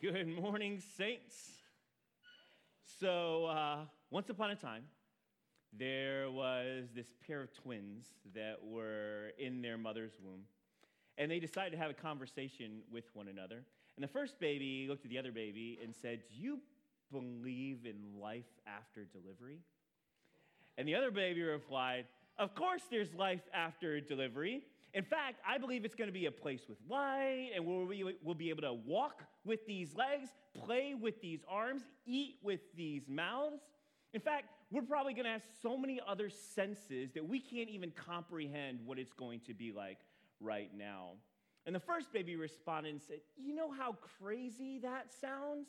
Good morning, saints. So, uh, once upon a time, there was this pair of twins that were in their mother's womb, and they decided to have a conversation with one another. And the first baby looked at the other baby and said, Do you believe in life after delivery? And the other baby replied, Of course, there's life after delivery. In fact, I believe it's going to be a place with light and where we will be able to walk with these legs, play with these arms, eat with these mouths. In fact, we're probably going to have so many other senses that we can't even comprehend what it's going to be like right now. And the first baby responded and said, You know how crazy that sounds?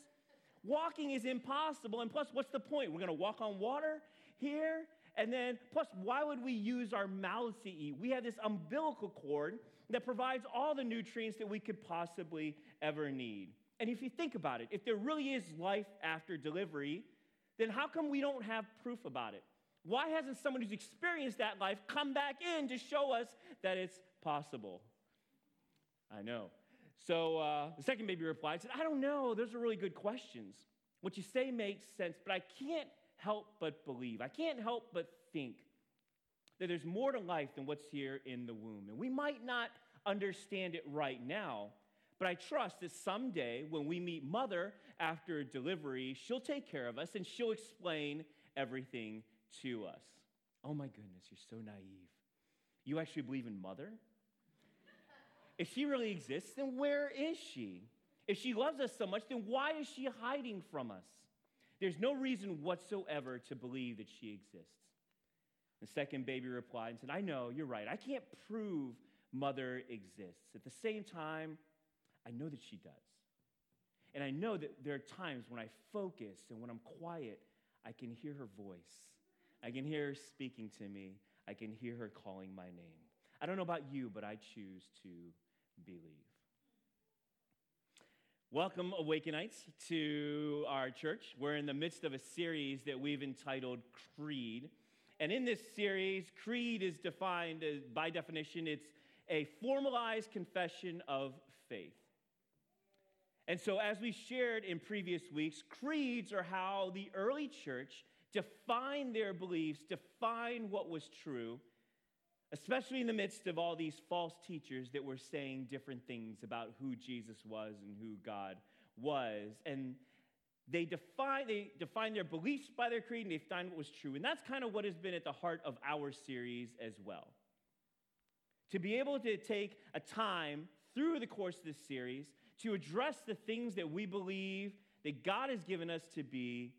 Walking is impossible. And plus, what's the point? We're going to walk on water here? And then, plus, why would we use our mouths to eat? We have this umbilical cord that provides all the nutrients that we could possibly ever need. And if you think about it, if there really is life after delivery, then how come we don't have proof about it? Why hasn't someone who's experienced that life come back in to show us that it's possible? I know. So uh, the second baby replied, said, I don't know. Those are really good questions. What you say makes sense, but I can't help but believe. I can't help but think that there's more to life than what's here in the womb. And we might not understand it right now, but I trust that someday when we meet mother after delivery, she'll take care of us and she'll explain everything to us. Oh my goodness, you're so naive. You actually believe in mother? if she really exists, then where is she? If she loves us so much, then why is she hiding from us? There's no reason whatsoever to believe that she exists. The second baby replied and said, I know, you're right. I can't prove mother exists. At the same time, I know that she does. And I know that there are times when I focus and when I'm quiet, I can hear her voice. I can hear her speaking to me. I can hear her calling my name. I don't know about you, but I choose to believe. Welcome, Awakenites, to our church. We're in the midst of a series that we've entitled Creed. And in this series, creed is defined as, by definition, it's a formalized confession of faith. And so, as we shared in previous weeks, creeds are how the early church defined their beliefs, defined what was true, especially in the midst of all these false teachers that were saying different things about who Jesus was and who God was. And they define, they define their beliefs by their creed and they find what was true. And that's kind of what has been at the heart of our series as well. To be able to take a time through the course of this series to address the things that we believe that God has given us to be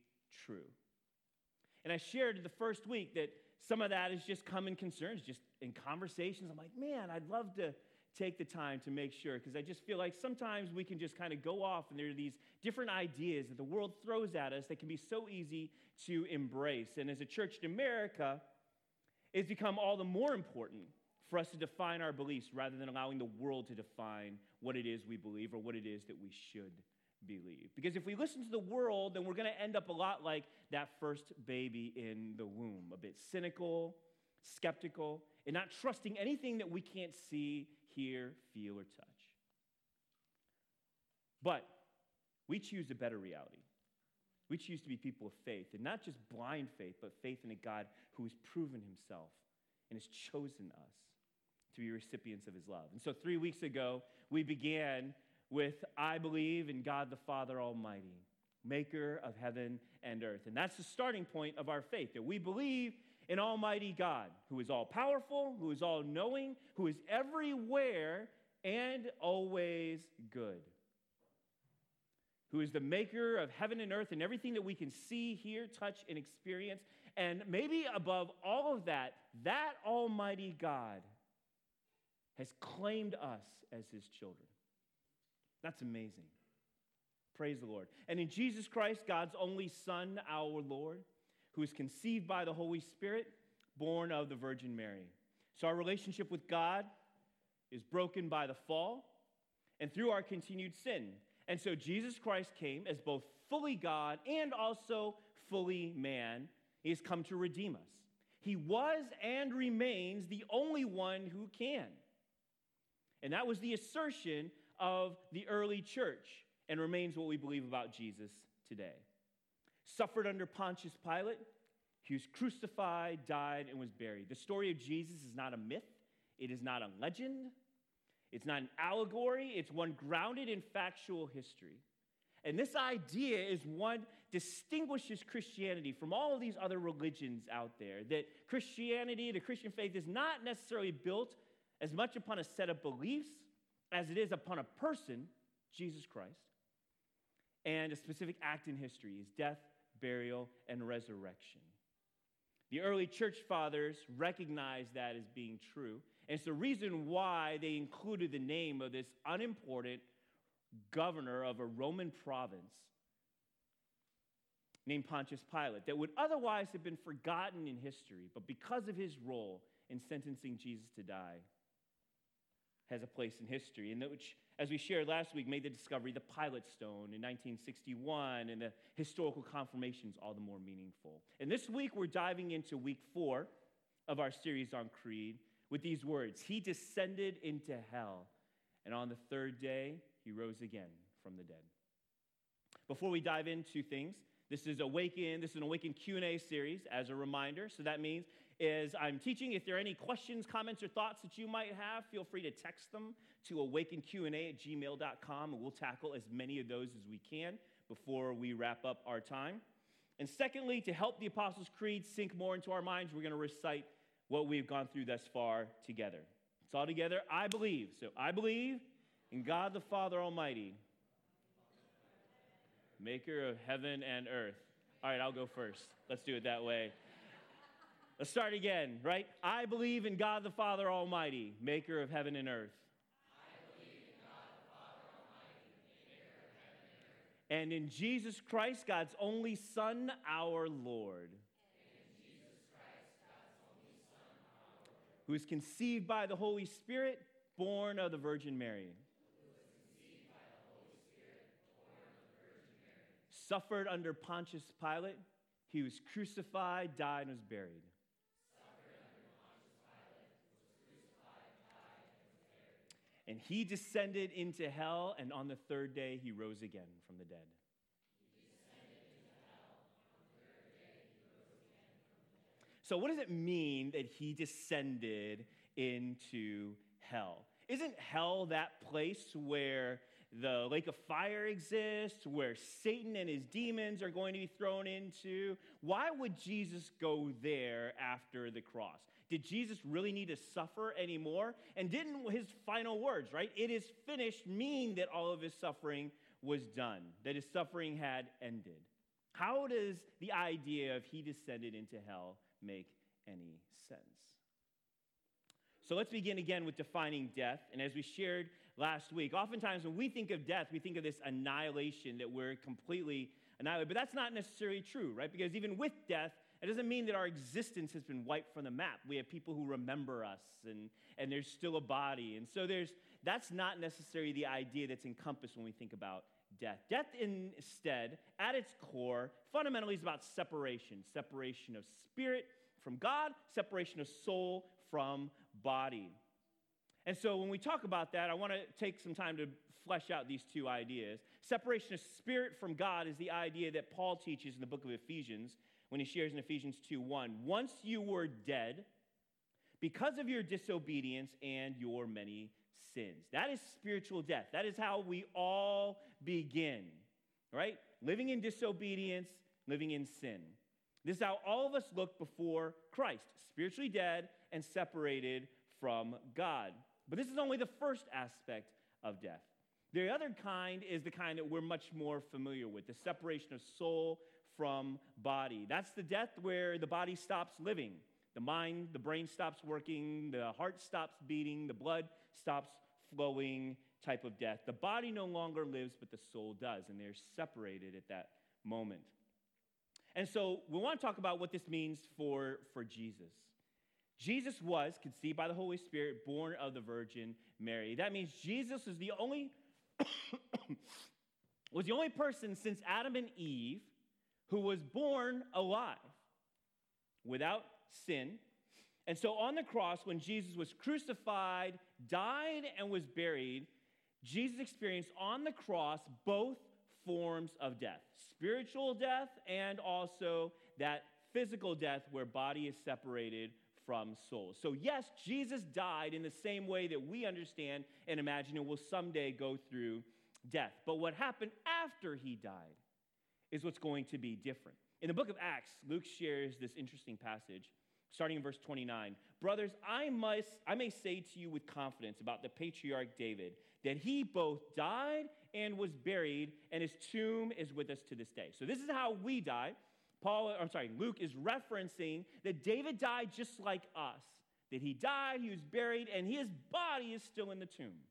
true. And I shared the first week that some of that is just common concerns, just in conversations. I'm like, man, I'd love to take the time to make sure, because I just feel like sometimes we can just kind of go off and there are these different ideas that the world throws at us that can be so easy to embrace. And as a church in America, it's become all the more important for us to define our beliefs rather than allowing the world to define what it is we believe or what it is that we should believe. Because if we listen to the world, then we're going to end up a lot like that first baby in the womb, a bit cynical, skeptical, and not trusting anything that we can't see, hear, feel, or touch. But we choose a better reality. We choose to be people of faith, and not just blind faith, but faith in a God who has proven himself and has chosen us to be recipients of his love. And so, three weeks ago, we began with I believe in God the Father Almighty, maker of heaven and earth. And that's the starting point of our faith that we believe in Almighty God, who is all powerful, who is all knowing, who is everywhere and always good. Who is the maker of heaven and earth and everything that we can see, hear, touch, and experience. And maybe above all of that, that Almighty God has claimed us as his children. That's amazing. Praise the Lord. And in Jesus Christ, God's only Son, our Lord, who is conceived by the Holy Spirit, born of the Virgin Mary. So our relationship with God is broken by the fall and through our continued sin. And so Jesus Christ came as both fully God and also fully man. He has come to redeem us. He was and remains the only one who can. And that was the assertion of the early church. and remains what we believe about Jesus today. Suffered under Pontius Pilate, he was crucified, died, and was buried. The story of Jesus is not a myth, it is not a legend, it's not an allegory, it's one grounded in factual history. And this idea is what distinguishes Christianity from all of these other religions out there. That Christianity, the Christian faith, is not necessarily built as much upon a set of beliefs as it is upon a person, Jesus Christ, and a specific act in history his death, burial, and resurrection. The early church fathers recognized that as being true. And it's the reason why they included the name of this unimportant governor of a Roman province named Pontius Pilate that would otherwise have been forgotten in history, but because of his role in sentencing Jesus to die, has a place in history, and that which, as we shared last week, made the discovery the Pilate Stone in 1961 and the historical confirmations all the more meaningful. And this week, we're diving into week four of our series on Creed with these words He descended into hell, and on the third day, he rose again from the dead. Before we dive into things, this is Awaken, this is an Awaken Q&A series as a reminder. So that means is I'm teaching. If there are any questions, comments, or thoughts that you might have, feel free to text them to awakenqa at gmail.com, and we'll tackle as many of those as we can before we wrap up our time. And secondly, to help the Apostles' Creed sink more into our minds, we're going to recite what we've gone through thus far together. It's all together. I believe. So I believe in God the Father Almighty, maker of heaven and earth. All right, I'll go first. Let's do it that way. Let's start again, right? I believe in God the Father Almighty, maker of heaven and earth. And in Jesus Christ, God's only Son, our Lord. Who is conceived by the Holy Spirit, born of the Virgin Mary. Suffered under Pontius Pilate. He was crucified, died, and was buried. And he descended into hell, and on the third day he rose again from the dead. So, what does it mean that he descended into hell? Isn't hell that place where the lake of fire exists, where Satan and his demons are going to be thrown into? Why would Jesus go there after the cross? Did Jesus really need to suffer anymore? And didn't his final words, right? It is finished, mean that all of his suffering was done, that his suffering had ended. How does the idea of he descended into hell make any sense? So let's begin again with defining death. And as we shared last week, oftentimes when we think of death, we think of this annihilation that we're completely annihilated. But that's not necessarily true, right? Because even with death, it doesn't mean that our existence has been wiped from the map. We have people who remember us, and, and there's still a body. And so there's, that's not necessarily the idea that's encompassed when we think about death. Death, instead, at its core, fundamentally is about separation separation of spirit from God, separation of soul from body. And so when we talk about that, I want to take some time to flesh out these two ideas. Separation of spirit from God is the idea that Paul teaches in the book of Ephesians when he shares in Ephesians 2 1. Once you were dead because of your disobedience and your many sins. That is spiritual death. That is how we all begin, right? Living in disobedience, living in sin. This is how all of us look before Christ, spiritually dead and separated from God. But this is only the first aspect of death. The other kind is the kind that we're much more familiar with the separation of soul from body. That's the death where the body stops living. The mind, the brain stops working, the heart stops beating, the blood stops flowing type of death. The body no longer lives, but the soul does, and they're separated at that moment. And so we want to talk about what this means for, for Jesus. Jesus was conceived by the Holy Spirit, born of the Virgin Mary. That means Jesus is the only was the only person since Adam and Eve who was born alive without sin. And so on the cross, when Jesus was crucified, died, and was buried, Jesus experienced on the cross both forms of death spiritual death and also that physical death where body is separated from soul. So, yes, Jesus died in the same way that we understand and imagine and will someday go through death. But what happened after he died is what's going to be different. In the book of Acts, Luke shares this interesting passage starting in verse 29. Brothers, I must I may say to you with confidence about the patriarch David that he both died and was buried and his tomb is with us to this day. So this is how we die. Paul, I'm sorry, Luke is referencing that David died just like us. That he died, he was buried, and his body is still in the tomb.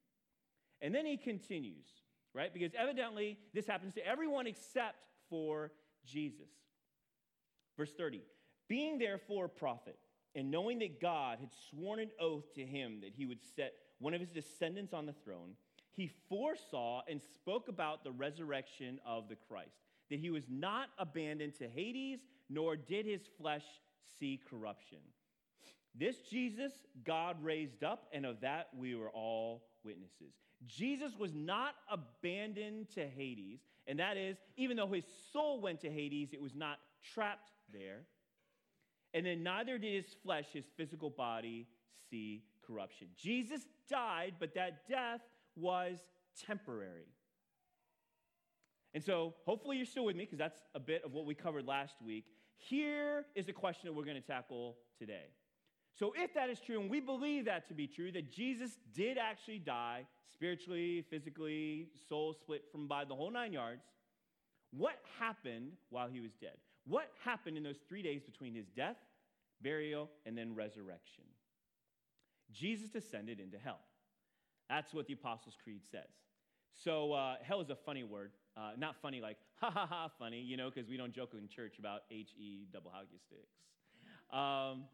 And then he continues, right? Because evidently this happens to everyone except for Jesus. Verse 30 Being therefore a prophet, and knowing that God had sworn an oath to him that he would set one of his descendants on the throne, he foresaw and spoke about the resurrection of the Christ that he was not abandoned to Hades, nor did his flesh see corruption. This Jesus God raised up, and of that we were all witnesses. Jesus was not abandoned to Hades, and that is, even though his soul went to Hades, it was not trapped there. And then neither did his flesh, his physical body, see corruption. Jesus died, but that death was temporary. And so, hopefully, you're still with me because that's a bit of what we covered last week. Here is a question that we're going to tackle today. So, if that is true, and we believe that to be true, that Jesus did actually die spiritually, physically, soul split from by the whole nine yards, what happened while he was dead? What happened in those three days between his death, burial, and then resurrection? Jesus descended into hell. That's what the Apostles' Creed says. So, uh, hell is a funny word. Uh, not funny like, ha ha ha, funny, you know, because we don't joke in church about H E double hockey sticks. Um,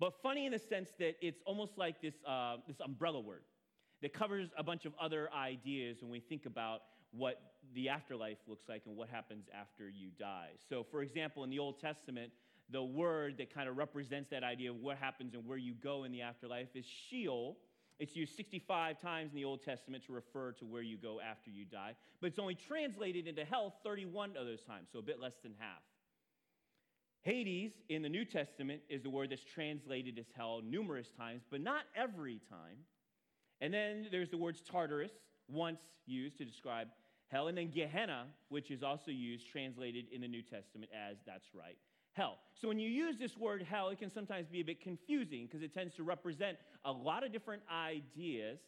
but funny in the sense that it's almost like this, uh, this umbrella word that covers a bunch of other ideas when we think about what the afterlife looks like and what happens after you die. So, for example, in the Old Testament, the word that kind of represents that idea of what happens and where you go in the afterlife is Sheol, it's used 65 times in the Old Testament to refer to where you go after you die, but it's only translated into hell 31 of those times, so a bit less than half. Hades in the New Testament is the word that's translated as hell numerous times, but not every time. And then there's the words Tartarus, once used to describe hell, and then Gehenna, which is also used, translated in the New Testament as that's right, hell. So when you use this word hell, it can sometimes be a bit confusing because it tends to represent a lot of different ideas,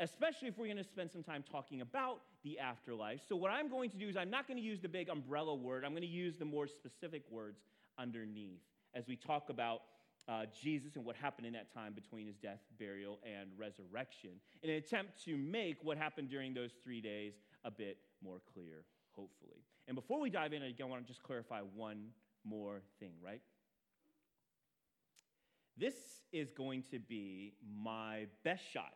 especially if we're going to spend some time talking about the afterlife. So what I'm going to do is I'm not going to use the big umbrella word, I'm going to use the more specific words underneath as we talk about uh, Jesus and what happened in that time between his death, burial, and resurrection in an attempt to make what happened during those three days a bit more clear, hopefully. And before we dive in, again, I want to just clarify one more thing, right? This is going to be my best shot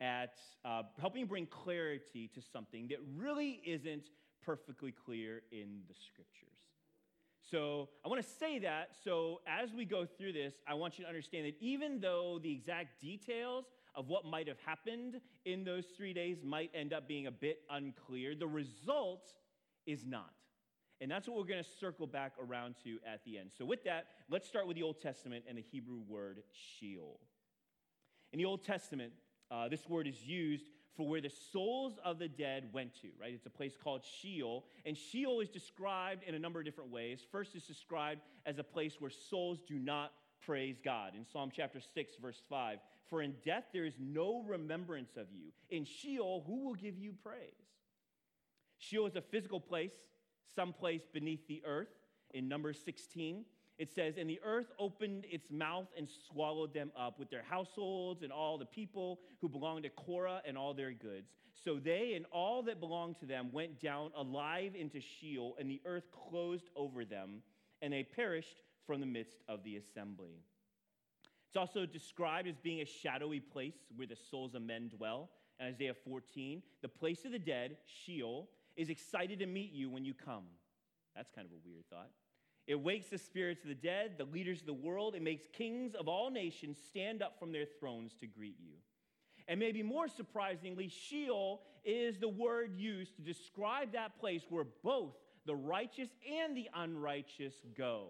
at uh, helping bring clarity to something that really isn't perfectly clear in the scriptures. So I want to say that so as we go through this, I want you to understand that even though the exact details of what might have happened in those three days might end up being a bit unclear, the result is not. And that's what we're going to circle back around to at the end. So, with that, let's start with the Old Testament and the Hebrew word Sheol. In the Old Testament, uh, this word is used for where the souls of the dead went to, right? It's a place called Sheol. And Sheol is described in a number of different ways. First, it's described as a place where souls do not praise God. In Psalm chapter 6, verse 5, for in death there is no remembrance of you. In Sheol, who will give you praise? Sheol is a physical place someplace beneath the earth. In Numbers 16, it says, And the earth opened its mouth and swallowed them up with their households and all the people who belonged to Korah and all their goods. So they and all that belonged to them went down alive into Sheol, and the earth closed over them, and they perished from the midst of the assembly. It's also described as being a shadowy place where the souls of men dwell. In Isaiah 14, the place of the dead, Sheol, is excited to meet you when you come. That's kind of a weird thought. It wakes the spirits of the dead, the leaders of the world. It makes kings of all nations stand up from their thrones to greet you. And maybe more surprisingly, Sheol is the word used to describe that place where both the righteous and the unrighteous go.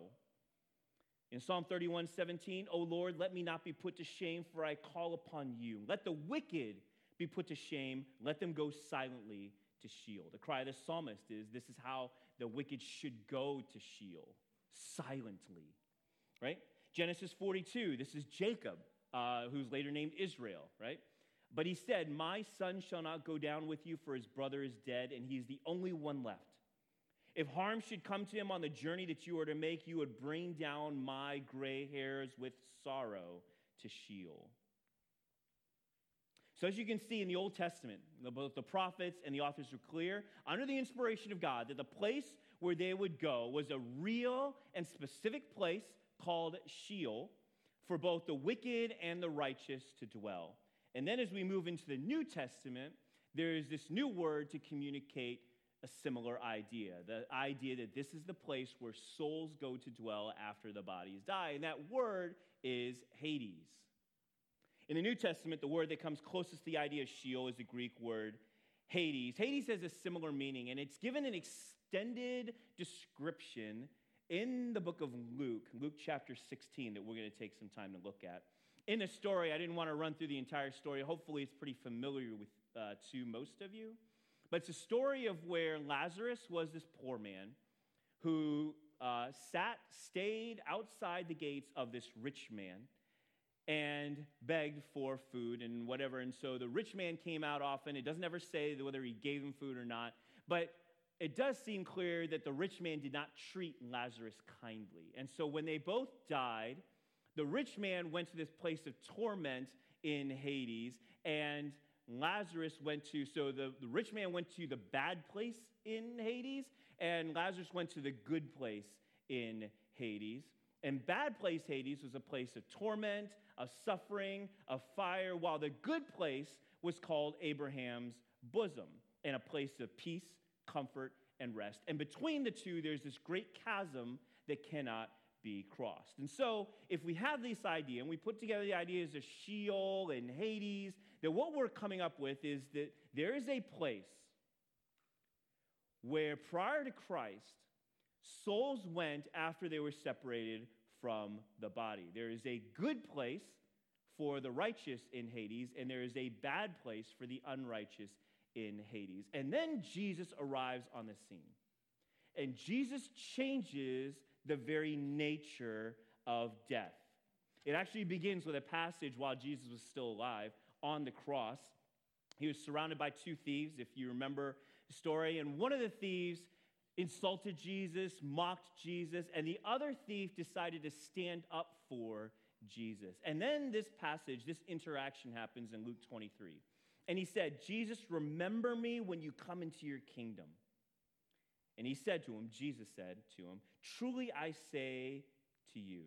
In Psalm 31 17, O Lord, let me not be put to shame, for I call upon you. Let the wicked be put to shame, let them go silently to Sheol. The cry of the psalmist is this is how the wicked should go to Sheol, silently, right? Genesis 42, this is Jacob, uh, who's later named Israel, right? But he said, My son shall not go down with you, for his brother is dead, and he is the only one left. If harm should come to him on the journey that you are to make, you would bring down my gray hairs with sorrow to Sheol. So, as you can see in the Old Testament, both the prophets and the authors are clear, under the inspiration of God, that the place where they would go was a real and specific place called Sheol for both the wicked and the righteous to dwell. And then, as we move into the New Testament, there is this new word to communicate a similar idea the idea that this is the place where souls go to dwell after the bodies die. And that word is Hades. In the New Testament, the word that comes closest to the idea of Sheol is the Greek word Hades. Hades has a similar meaning, and it's given an extended description in the book of Luke, Luke chapter 16, that we're going to take some time to look at. In the story, I didn't want to run through the entire story. Hopefully, it's pretty familiar with, uh, to most of you. But it's a story of where Lazarus was this poor man who uh, sat, stayed outside the gates of this rich man and begged for food and whatever. And so the rich man came out often. It doesn't ever say whether he gave him food or not, but it does seem clear that the rich man did not treat Lazarus kindly. And so when they both died, the rich man went to this place of torment in Hades, and Lazarus went to, so the, the rich man went to the bad place in Hades, and Lazarus went to the good place in Hades. And bad place Hades was a place of torment, of suffering, of fire, while the good place was called Abraham's bosom and a place of peace, comfort, and rest. And between the two, there's this great chasm that cannot be crossed. And so, if we have this idea and we put together the ideas of Sheol and Hades, then what we're coming up with is that there is a place where prior to Christ, souls went after they were separated from the body. There is a good place for the righteous in Hades, and there is a bad place for the unrighteous in Hades. And then Jesus arrives on the scene. And Jesus changes the very nature of death. It actually begins with a passage while Jesus was still alive on the cross. He was surrounded by two thieves, if you remember the story. And one of the thieves insulted Jesus, mocked Jesus, and the other thief decided to stand up for Jesus. And then this passage, this interaction happens in Luke 23. And he said, Jesus, remember me when you come into your kingdom. And he said to him, Jesus said to him, Truly I say to you,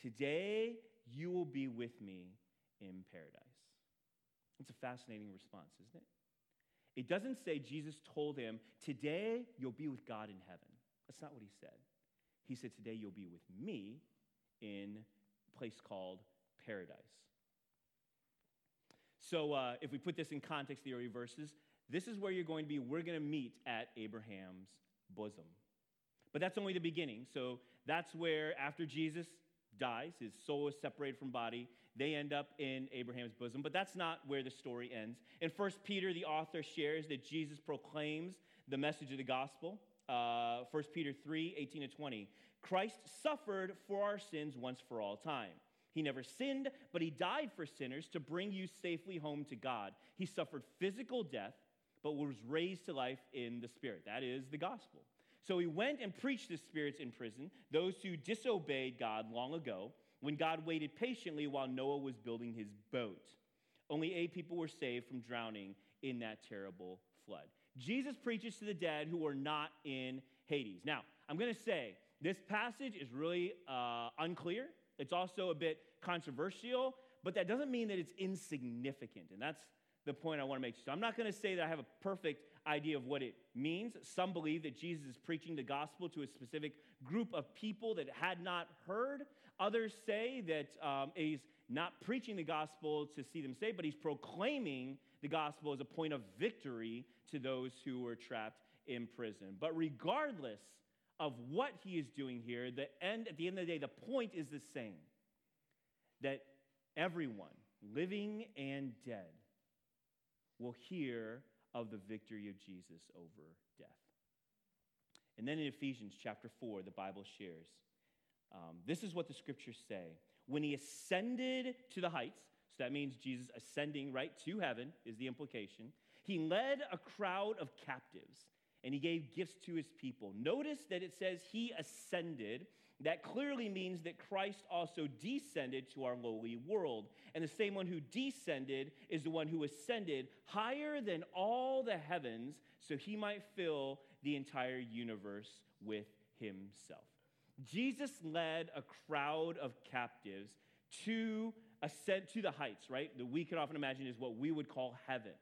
today you will be with me in paradise. It's a fascinating response, isn't it? It doesn't say Jesus told him, Today you'll be with God in heaven. That's not what he said. He said, Today you'll be with me in a place called paradise. So, uh, if we put this in context, the early verses, this is where you're going to be. We're going to meet at Abraham's bosom. But that's only the beginning. So, that's where, after Jesus dies, his soul is separated from body, they end up in Abraham's bosom. But that's not where the story ends. In 1 Peter, the author shares that Jesus proclaims the message of the gospel. Uh, 1 Peter 3 18 to 20. Christ suffered for our sins once for all time. He never sinned, but he died for sinners to bring you safely home to God. He suffered physical death, but was raised to life in the Spirit. That is the gospel. So he went and preached the spirits in prison, those who disobeyed God long ago, when God waited patiently while Noah was building his boat. Only eight people were saved from drowning in that terrible flood. Jesus preaches to the dead who are not in Hades. Now, I'm going to say this passage is really uh, unclear. It's also a bit controversial, but that doesn't mean that it's insignificant. And that's the point I want to make. So I'm not going to say that I have a perfect idea of what it means. Some believe that Jesus is preaching the gospel to a specific group of people that had not heard. Others say that um, he's not preaching the gospel to see them saved, but he's proclaiming the gospel as a point of victory to those who were trapped in prison. But regardless of what he is doing here, the end, at the end of the day, the point is the same that everyone, living and dead, will hear of the victory of Jesus over death. And then in Ephesians chapter 4, the Bible shares um, this is what the scriptures say. When he ascended to the heights, so that means Jesus ascending right to heaven, is the implication, he led a crowd of captives and he gave gifts to his people. Notice that it says he ascended. That clearly means that Christ also descended to our lowly world. And the same one who descended is the one who ascended higher than all the heavens so he might fill the entire universe with himself. Jesus led a crowd of captives to ascend to the heights, right? That we can often imagine is what we would call heaven.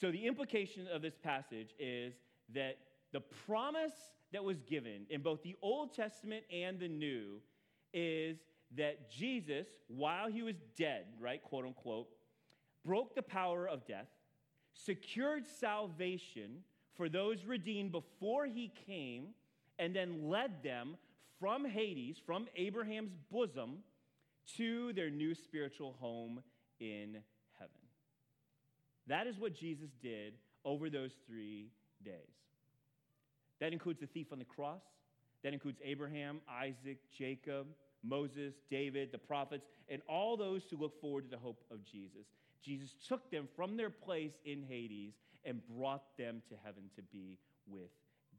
So the implication of this passage is that the promise that was given in both the Old Testament and the New is that Jesus, while he was dead, right, quote unquote, broke the power of death, secured salvation for those redeemed before he came, and then led them from Hades, from Abraham's bosom, to their new spiritual home in heaven. That is what Jesus did over those three days. That includes the thief on the cross, that includes Abraham, Isaac, Jacob, Moses, David, the prophets, and all those who look forward to the hope of Jesus. Jesus took them from their place in Hades and brought them to heaven to be with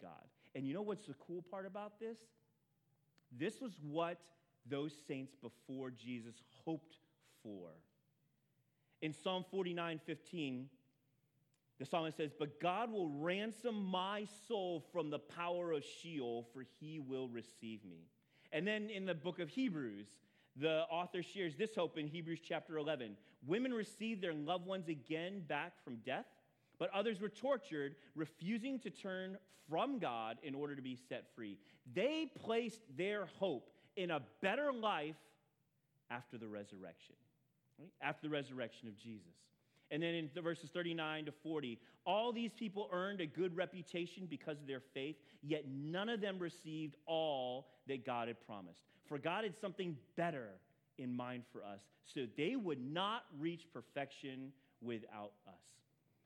God. And you know what's the cool part about this? This was what those saints before Jesus hoped for. In Psalm 49 15, the psalmist says, But God will ransom my soul from the power of Sheol, for he will receive me. And then in the book of Hebrews, the author shares this hope in Hebrews chapter 11. Women received their loved ones again back from death, but others were tortured, refusing to turn from God in order to be set free. They placed their hope in a better life after the resurrection, right? after the resurrection of Jesus. And then in the verses 39 to 40, all these people earned a good reputation because of their faith, yet none of them received all that God had promised. For God had something better in mind for us, so they would not reach perfection without us.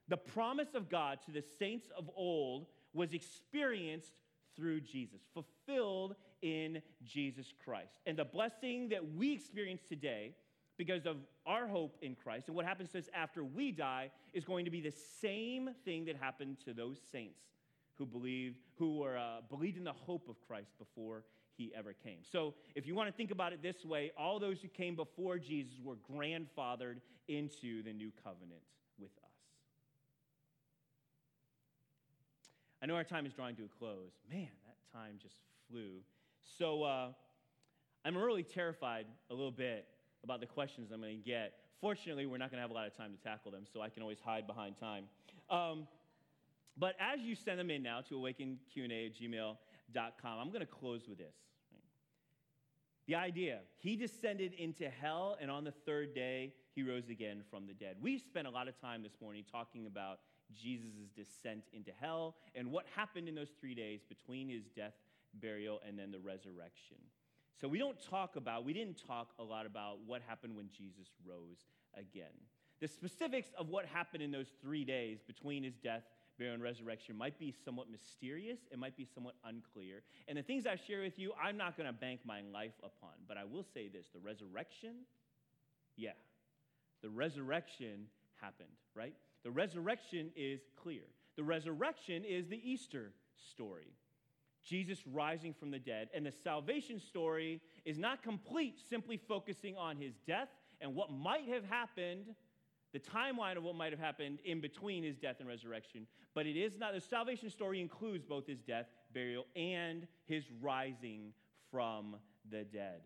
The promise of God to the saints of old was experienced through Jesus, fulfilled in Jesus Christ. And the blessing that we experience today because of our hope in Christ and what happens to us after we die is going to be the same thing that happened to those saints who believed who were uh, believed in the hope of Christ before he ever came. So, if you want to think about it this way, all those who came before Jesus were grandfathered into the new covenant with us. I know our time is drawing to a close. Man, that time just flew. So, uh, I'm really terrified a little bit about the questions I'm going to get. Fortunately, we're not going to have a lot of time to tackle them, so I can always hide behind time. Um, but as you send them in now to awakenqa at gmail.com, I'm going to close with this. The idea, he descended into hell, and on the third day, he rose again from the dead. We spent a lot of time this morning talking about Jesus' descent into hell and what happened in those three days between his death, burial, and then the resurrection. So we don't talk about, we didn't talk a lot about what happened when Jesus rose again. The specifics of what happened in those three days between his death, burial, and resurrection might be somewhat mysterious. It might be somewhat unclear. And the things I share with you, I'm not going to bank my life upon. But I will say this the resurrection, yeah, the resurrection happened, right? The resurrection is clear. The resurrection is the Easter story. Jesus rising from the dead. And the salvation story is not complete simply focusing on his death and what might have happened, the timeline of what might have happened in between his death and resurrection. But it is not, the salvation story includes both his death, burial, and his rising from the dead.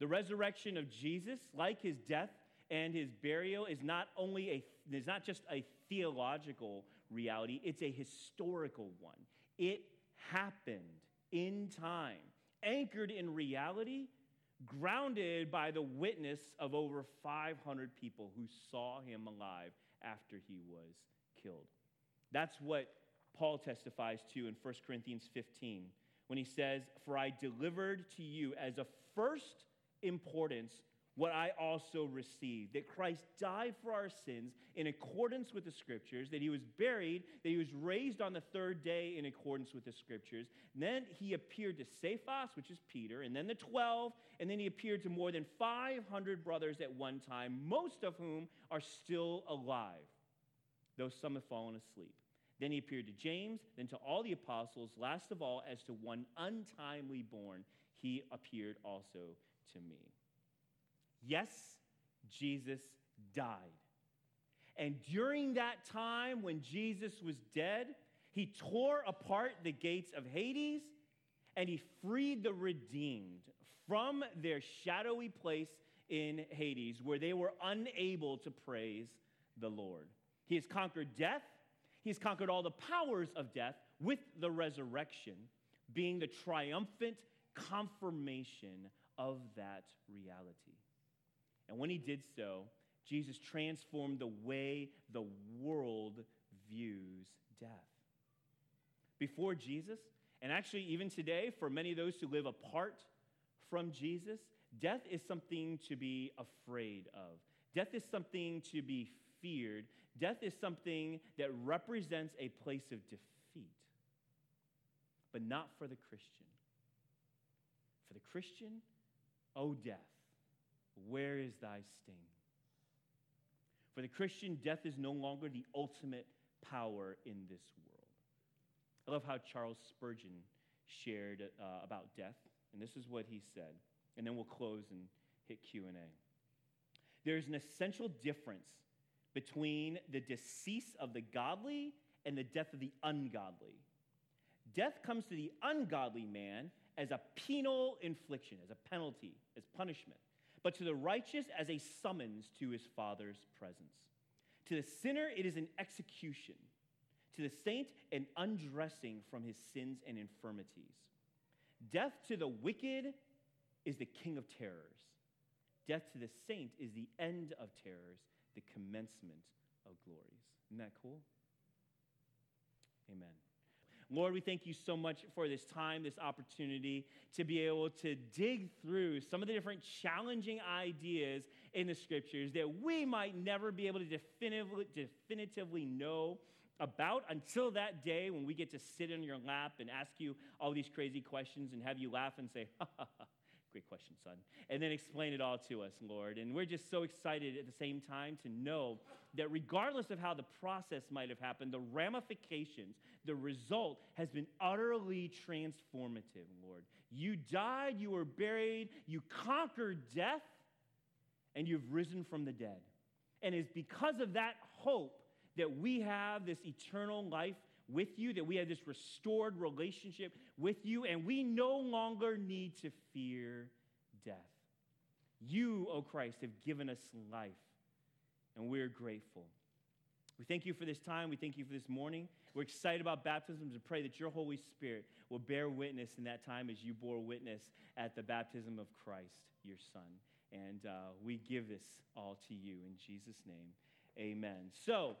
The resurrection of Jesus, like his death and his burial, is not only a is not just a theological reality, it's a historical one. It happened in time, anchored in reality, grounded by the witness of over 500 people who saw him alive after he was killed. That's what Paul testifies to in 1 Corinthians 15 when he says, For I delivered to you as of first importance what I also received that Christ died for our sins in accordance with the scriptures, that he was buried, that he was raised on the third day in accordance with the scriptures. And then he appeared to Cephas, which is Peter, and then the 12, and then he appeared to more than 500 brothers at one time, most of whom are still alive, though some have fallen asleep. Then he appeared to James, then to all the apostles. Last of all, as to one untimely born, he appeared also to me. Yes, Jesus died. And during that time when Jesus was dead, he tore apart the gates of Hades and he freed the redeemed from their shadowy place in Hades where they were unable to praise the Lord. He has conquered death, he has conquered all the powers of death with the resurrection being the triumphant confirmation of that reality. And when he did so, Jesus transformed the way the world views death. Before Jesus, and actually even today, for many of those who live apart from Jesus, death is something to be afraid of. Death is something to be feared. Death is something that represents a place of defeat, but not for the Christian. For the Christian, oh, death, where is thy sting? For the Christian, death is no longer the ultimate power in this world. I love how Charles Spurgeon shared uh, about death, and this is what he said. And then we'll close and hit Q&A. There's an essential difference between the decease of the godly and the death of the ungodly. Death comes to the ungodly man as a penal infliction, as a penalty, as punishment but to the righteous as a summons to his Father's presence. To the sinner, it is an execution. To the saint, an undressing from his sins and infirmities. Death to the wicked is the king of terrors. Death to the saint is the end of terrors, the commencement of glories. Isn't that cool? Amen. Lord, we thank you so much for this time, this opportunity to be able to dig through some of the different challenging ideas in the scriptures that we might never be able to definitively, definitively know about until that day when we get to sit in your lap and ask you all these crazy questions and have you laugh and say, ha ha ha. Great question, son. And then explain it all to us, Lord. And we're just so excited at the same time to know that regardless of how the process might have happened, the ramifications, the result has been utterly transformative, Lord. You died, you were buried, you conquered death, and you've risen from the dead. And it's because of that hope that we have this eternal life with you, that we have this restored relationship with you, and we no longer need to fear death. You, O oh Christ, have given us life, and we're grateful. We thank you for this time. We thank you for this morning. We're excited about baptisms and pray that your Holy Spirit will bear witness in that time as you bore witness at the baptism of Christ, your Son. And uh, we give this all to you in Jesus' name. Amen. So,